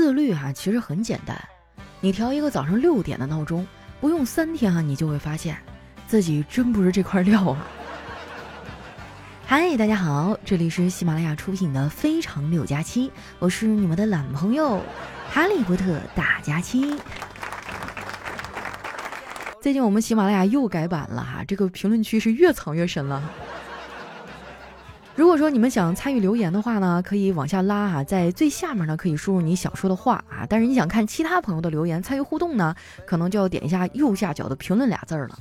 自律哈，其实很简单，你调一个早上六点的闹钟，不用三天啊，你就会发现自己真不是这块料啊。嗨，大家好，这里是喜马拉雅出品的《非常六加七》，我是你们的懒朋友哈利波特大加七。最近我们喜马拉雅又改版了哈，这个评论区是越藏越深了。如果说你们想参与留言的话呢，可以往下拉哈，在最下面呢可以输入你想说的话啊。但是你想看其他朋友的留言参与互动呢，可能就要点一下右下角的评论俩字儿了。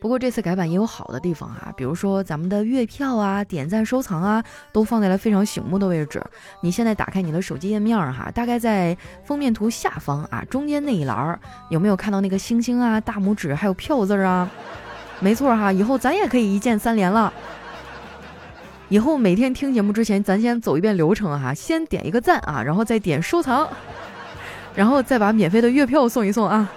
不过这次改版也有好的地方啊，比如说咱们的月票啊、点赞、收藏啊，都放在了非常醒目的位置。你现在打开你的手机页面哈，大概在封面图下方啊，中间那一栏有没有看到那个星星啊、大拇指还有票字儿啊？没错哈，以后咱也可以一键三连了。以后每天听节目之前，咱先走一遍流程哈，先点一个赞啊，然后再点收藏，然后再把免费的月票送一送啊。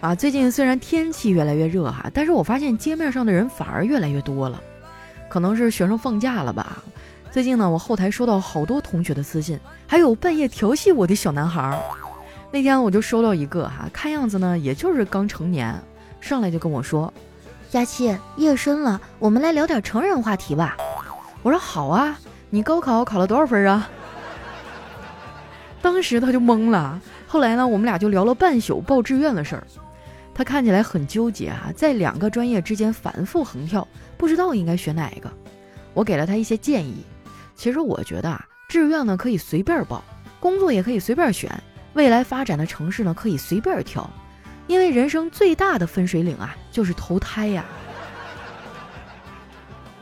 啊，最近虽然天气越来越热哈，但是我发现街面上的人反而越来越多了，可能是学生放假了吧。最近呢，我后台收到好多同学的私信，还有半夜调戏我的小男孩儿。那天我就收到一个哈，看样子呢，也就是刚成年，上来就跟我说。佳期，夜深了，我们来聊点成人话题吧。我说好啊，你高考考了多少分啊？当时他就懵了。后来呢，我们俩就聊了半宿报志愿的事儿。他看起来很纠结啊，在两个专业之间反复横跳，不知道应该选哪一个。我给了他一些建议。其实我觉得啊，志愿呢可以随便报，工作也可以随便选，未来发展的城市呢可以随便挑。因为人生最大的分水岭啊，就是投胎呀。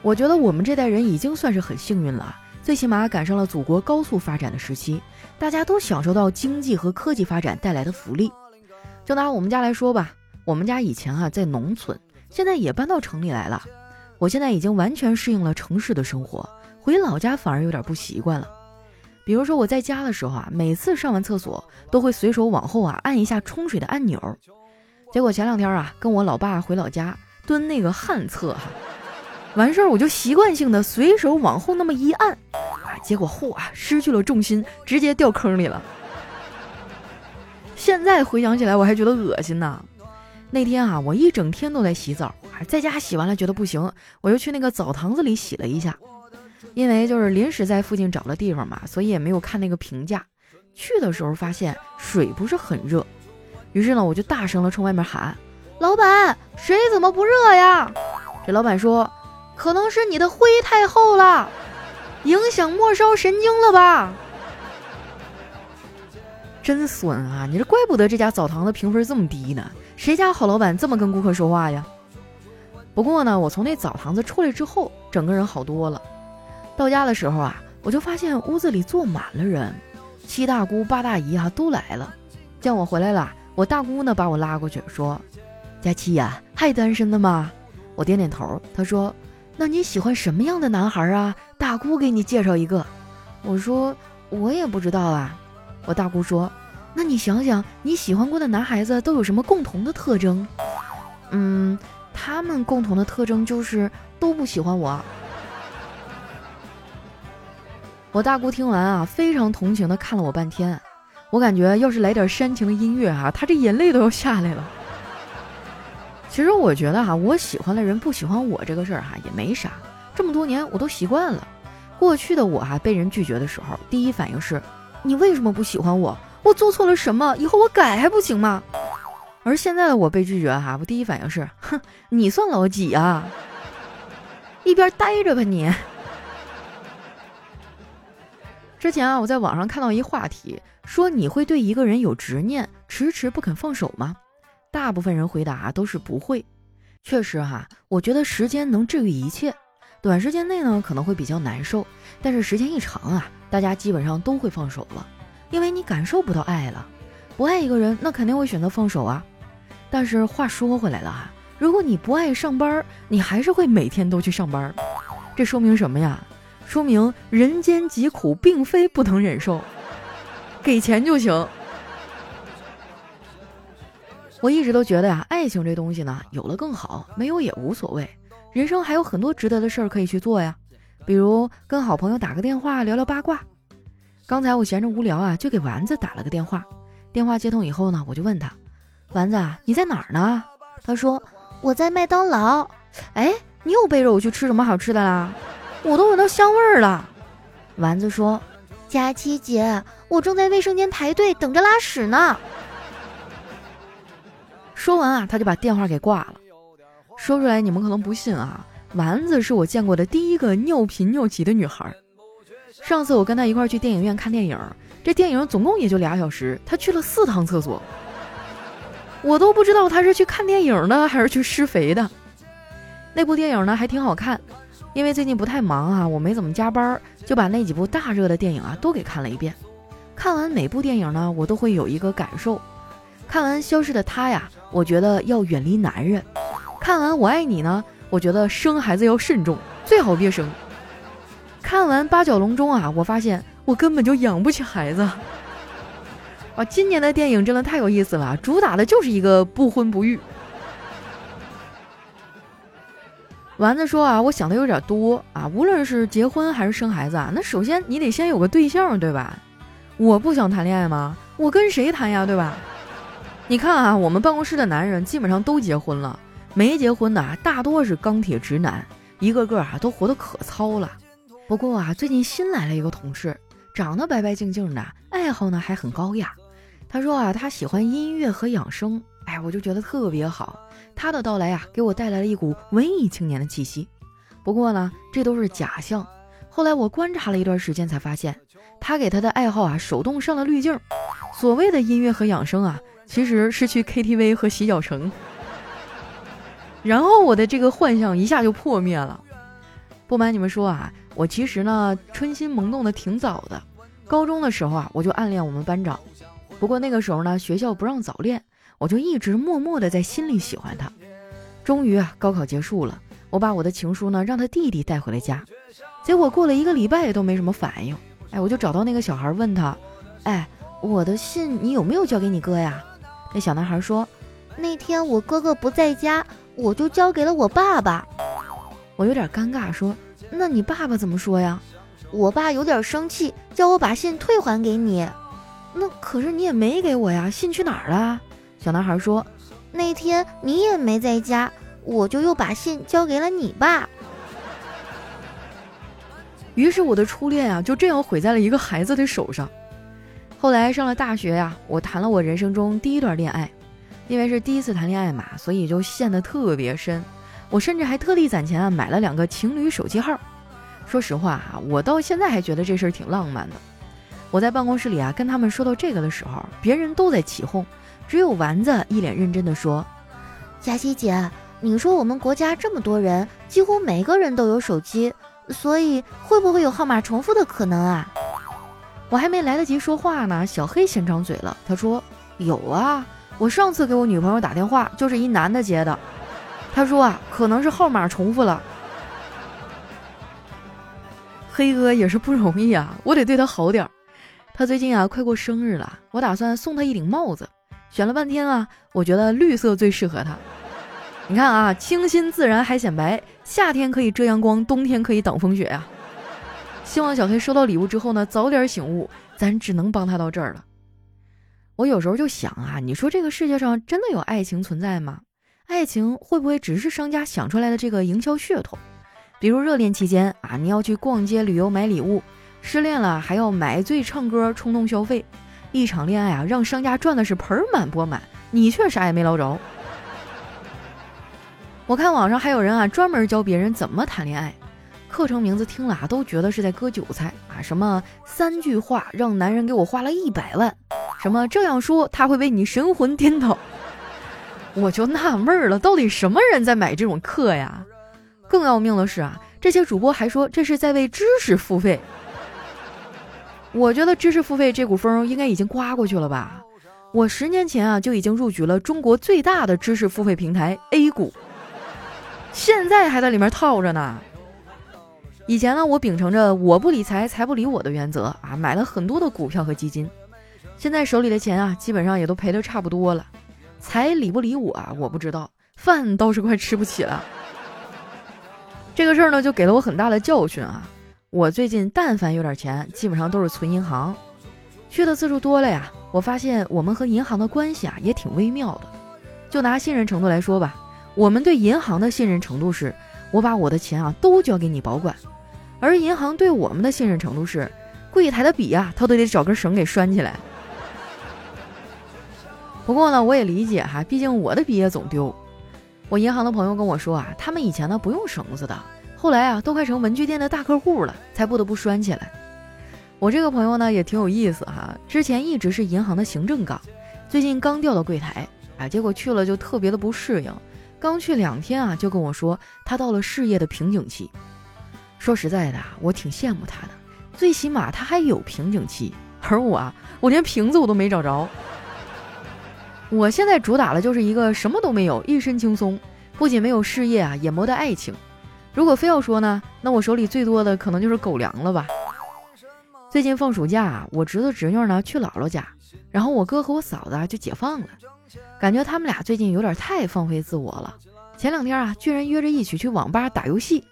我觉得我们这代人已经算是很幸运了，最起码赶上了祖国高速发展的时期，大家都享受到经济和科技发展带来的福利。就拿我们家来说吧，我们家以前啊在农村，现在也搬到城里来了。我现在已经完全适应了城市的生活，回老家反而有点不习惯了。比如说我在家的时候啊，每次上完厕所都会随手往后啊按一下冲水的按钮。结果前两天啊，跟我老爸回老家蹲那个旱厕哈，完事儿我就习惯性的随手往后那么一按，啊，结果嚯啊失去了重心，直接掉坑里了。现在回想起来我还觉得恶心呢。那天啊，我一整天都在洗澡，在家洗完了觉得不行，我又去那个澡堂子里洗了一下。因为就是临时在附近找了地方嘛，所以也没有看那个评价。去的时候发现水不是很热。于是呢，我就大声的冲外面喊：“老板，水怎么不热呀？”这老板说：“可能是你的灰太厚了，影响末梢神经了吧？”真损啊！你这怪不得这家澡堂子评分这么低呢。谁家好老板这么跟顾客说话呀？不过呢，我从那澡堂子出来之后，整个人好多了。到家的时候啊，我就发现屋子里坐满了人，七大姑八大姨啊都来了，见我回来了。我大姑呢，把我拉过去说：“佳期呀，还单身的吗？”我点点头。她说：“那你喜欢什么样的男孩啊？大姑给你介绍一个。”我说：“我也不知道啊。”我大姑说：“那你想想，你喜欢过的男孩子都有什么共同的特征？”嗯，他们共同的特征就是都不喜欢我。我大姑听完啊，非常同情的看了我半天。我感觉要是来点煽情的音乐啊，她这眼泪都要下来了。其实我觉得哈，我喜欢的人不喜欢我这个事儿哈也没啥，这么多年我都习惯了。过去的我哈被人拒绝的时候，第一反应是，你为什么不喜欢我？我做错了什么？以后我改还不行吗？而现在的我被拒绝哈，我第一反应是，哼，你算老几啊？一边待着吧你。之前啊，我在网上看到一话题。说你会对一个人有执念，迟迟不肯放手吗？大部分人回答都是不会。确实哈，我觉得时间能治愈一切。短时间内呢可能会比较难受，但是时间一长啊，大家基本上都会放手了，因为你感受不到爱了。不爱一个人，那肯定会选择放手啊。但是话说回来了哈，如果你不爱上班，你还是会每天都去上班。这说明什么呀？说明人间疾苦并非不能忍受。给钱就行。我一直都觉得呀，爱情这东西呢，有了更好，没有也无所谓。人生还有很多值得的事儿可以去做呀，比如跟好朋友打个电话聊聊八卦。刚才我闲着无聊啊，就给丸子打了个电话。电话接通以后呢，我就问他：“丸子，你在哪儿呢？”他说：“我在麦当劳。”哎，你又背着我去吃什么好吃的啦？我都闻到香味儿了。丸子说：“佳琪姐，我正在卫生间排队等着拉屎呢。”说完啊，他就把电话给挂了。说出来你们可能不信啊，丸子是我见过的第一个尿频尿急的女孩。上次我跟她一块去电影院看电影，这电影总共也就俩小时，她去了四趟厕所，我都不知道她是去看电影的还是去施肥的。那部电影呢还挺好看，因为最近不太忙啊，我没怎么加班，就把那几部大热的电影啊都给看了一遍。看完每部电影呢，我都会有一个感受。看完《消失的她》呀，我觉得要远离男人；看完《我爱你》呢，我觉得生孩子要慎重，最好别生。看完《八角笼中》啊，我发现我根本就养不起孩子。啊，今年的电影真的太有意思了，主打的就是一个不婚不育。丸子说啊，我想的有点多啊，无论是结婚还是生孩子啊，那首先你得先有个对象，对吧？我不想谈恋爱吗？我跟谁谈呀，对吧？你看啊，我们办公室的男人基本上都结婚了，没结婚的啊大多是钢铁直男，一个个啊都活得可糙了。不过啊，最近新来了一个同事，长得白白净净的，爱好呢还很高雅。他说啊，他喜欢音乐和养生，哎，我就觉得特别好。他的到来呀，给我带来了一股文艺青年的气息。不过呢，这都是假象。后来我观察了一段时间，才发现他给他的爱好啊手动上了滤镜。所谓的音乐和养生啊。其实是去 KTV 和洗脚城，然后我的这个幻象一下就破灭了。不瞒你们说啊，我其实呢春心萌动的挺早的，高中的时候啊我就暗恋我们班长，不过那个时候呢学校不让早恋，我就一直默默的在心里喜欢他。终于啊高考结束了，我把我的情书呢让他弟弟带回了家，结果过了一个礼拜也都没什么反应。哎，我就找到那个小孩问他，哎，我的信你有没有交给你哥呀？那小男孩说：“那天我哥哥不在家，我就交给了我爸爸。”我有点尴尬，说：“那你爸爸怎么说呀？”我爸有点生气，叫我把信退还给你。那可是你也没给我呀，信去哪儿了？小男孩说：“那天你也没在家，我就又把信交给了你爸。”于是我的初恋啊，就这样毁在了一个孩子的手上。后来上了大学呀，我谈了我人生中第一段恋爱，因为是第一次谈恋爱嘛，所以就陷得特别深。我甚至还特地攒钱啊买了两个情侣手机号。说实话啊，我到现在还觉得这事儿挺浪漫的。我在办公室里啊跟他们说到这个的时候，别人都在起哄，只有丸子一脸认真的说：“佳琪姐，你说我们国家这么多人，几乎每个人都有手机，所以会不会有号码重复的可能啊？”我还没来得及说话呢，小黑先张嘴了。他说：“有啊，我上次给我女朋友打电话，就是一男的接的。他说啊，可能是号码重复了。”黑哥也是不容易啊，我得对他好点儿。他最近啊快过生日了，我打算送他一顶帽子，选了半天啊，我觉得绿色最适合他。你看啊，清新自然还显白，夏天可以遮阳光，冬天可以挡风雪呀。希望小黑收到礼物之后呢，早点醒悟。咱只能帮他到这儿了。我有时候就想啊，你说这个世界上真的有爱情存在吗？爱情会不会只是商家想出来的这个营销噱头？比如热恋期间啊，你要去逛街、旅游、买礼物；失恋了还要买醉、唱歌、冲动消费。一场恋爱啊，让商家赚的是盆满钵满，你却啥也没捞着。我看网上还有人啊，专门教别人怎么谈恋爱。课程名字听了啊，都觉得是在割韭菜啊！什么三句话让男人给我花了一百万，什么这样说他会为你神魂颠倒，我就纳闷了，到底什么人在买这种课呀？更要命的是啊，这些主播还说这是在为知识付费。我觉得知识付费这股风应该已经刮过去了吧？我十年前啊就已经入局了中国最大的知识付费平台 A 股，现在还在里面套着呢。以前呢，我秉承着我不理财，财不理我的原则啊，买了很多的股票和基金。现在手里的钱啊，基本上也都赔得差不多了。财理不理我啊，我不知道，饭倒是快吃不起了。这个事儿呢，就给了我很大的教训啊。我最近但凡有点钱，基本上都是存银行。去的次数多了呀，我发现我们和银行的关系啊也挺微妙的。就拿信任程度来说吧，我们对银行的信任程度是，我把我的钱啊都交给你保管，而银行对我们的信任程度是，柜台的笔啊，他都得找根绳给拴起来。不过呢，我也理解哈，毕竟我的笔也总丢。我银行的朋友跟我说啊，他们以前呢不用绳子的，后来啊都快成文具店的大客户了，才不得不拴起来。我这个朋友呢也挺有意思哈，之前一直是银行的行政岗，最近刚调到柜台，啊，结果去了就特别的不适应，刚去两天啊就跟我说他到了事业的瓶颈期。说实在的，我挺羡慕他的，最起码他还有瓶颈期，而我啊，我连瓶子我都没找着。我现在主打的就是一个什么都没有，一身轻松，不仅没有事业啊，也没得爱情。如果非要说呢，那我手里最多的可能就是狗粮了吧。最近放暑假，我侄子侄女呢去姥姥家，然后我哥和我嫂子就解放了，感觉他们俩最近有点太放飞自我了。前两天啊，居然约着一起去网吧打游戏，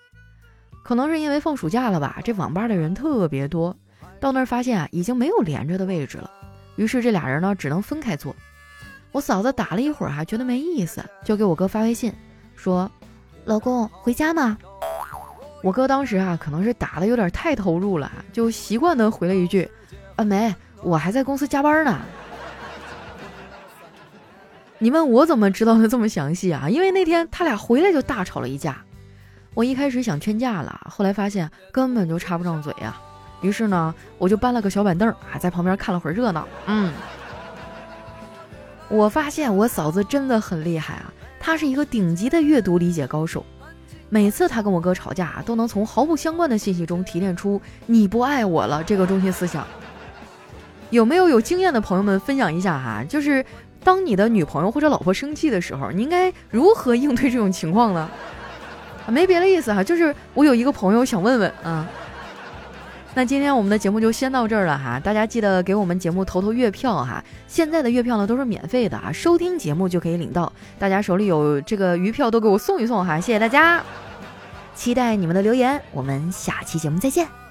可能是因为放暑假了吧，这网吧的人特别多，到那儿发现啊，已经没有连着的位置了，于是这俩人呢只能分开坐。我嫂子打了一会儿哈，觉得没意思，就给我哥发微信，说：“老公回家吗？”我哥当时啊，可能是打的有点太投入了，就习惯的回了一句：“啊没，我还在公司加班呢。”你问我怎么知道的这么详细啊？因为那天他俩回来就大吵了一架。我一开始想劝架了，后来发现根本就插不上嘴呀。于是呢，我就搬了个小板凳啊，在旁边看了会儿热闹。嗯。我发现我嫂子真的很厉害啊，她是一个顶级的阅读理解高手。每次他跟我哥吵架，都能从毫不相关的信息中提炼出“你不爱我了”这个中心思想。有没有有经验的朋友们分享一下哈？就是当你的女朋友或者老婆生气的时候，你应该如何应对这种情况呢？没别的意思哈，就是我有一个朋友想问问啊。那今天我们的节目就先到这儿了哈，大家记得给我们节目投投月票哈。现在的月票呢都是免费的啊，收听节目就可以领到。大家手里有这个余票都给我送一送哈，谢谢大家，期待你们的留言，我们下期节目再见。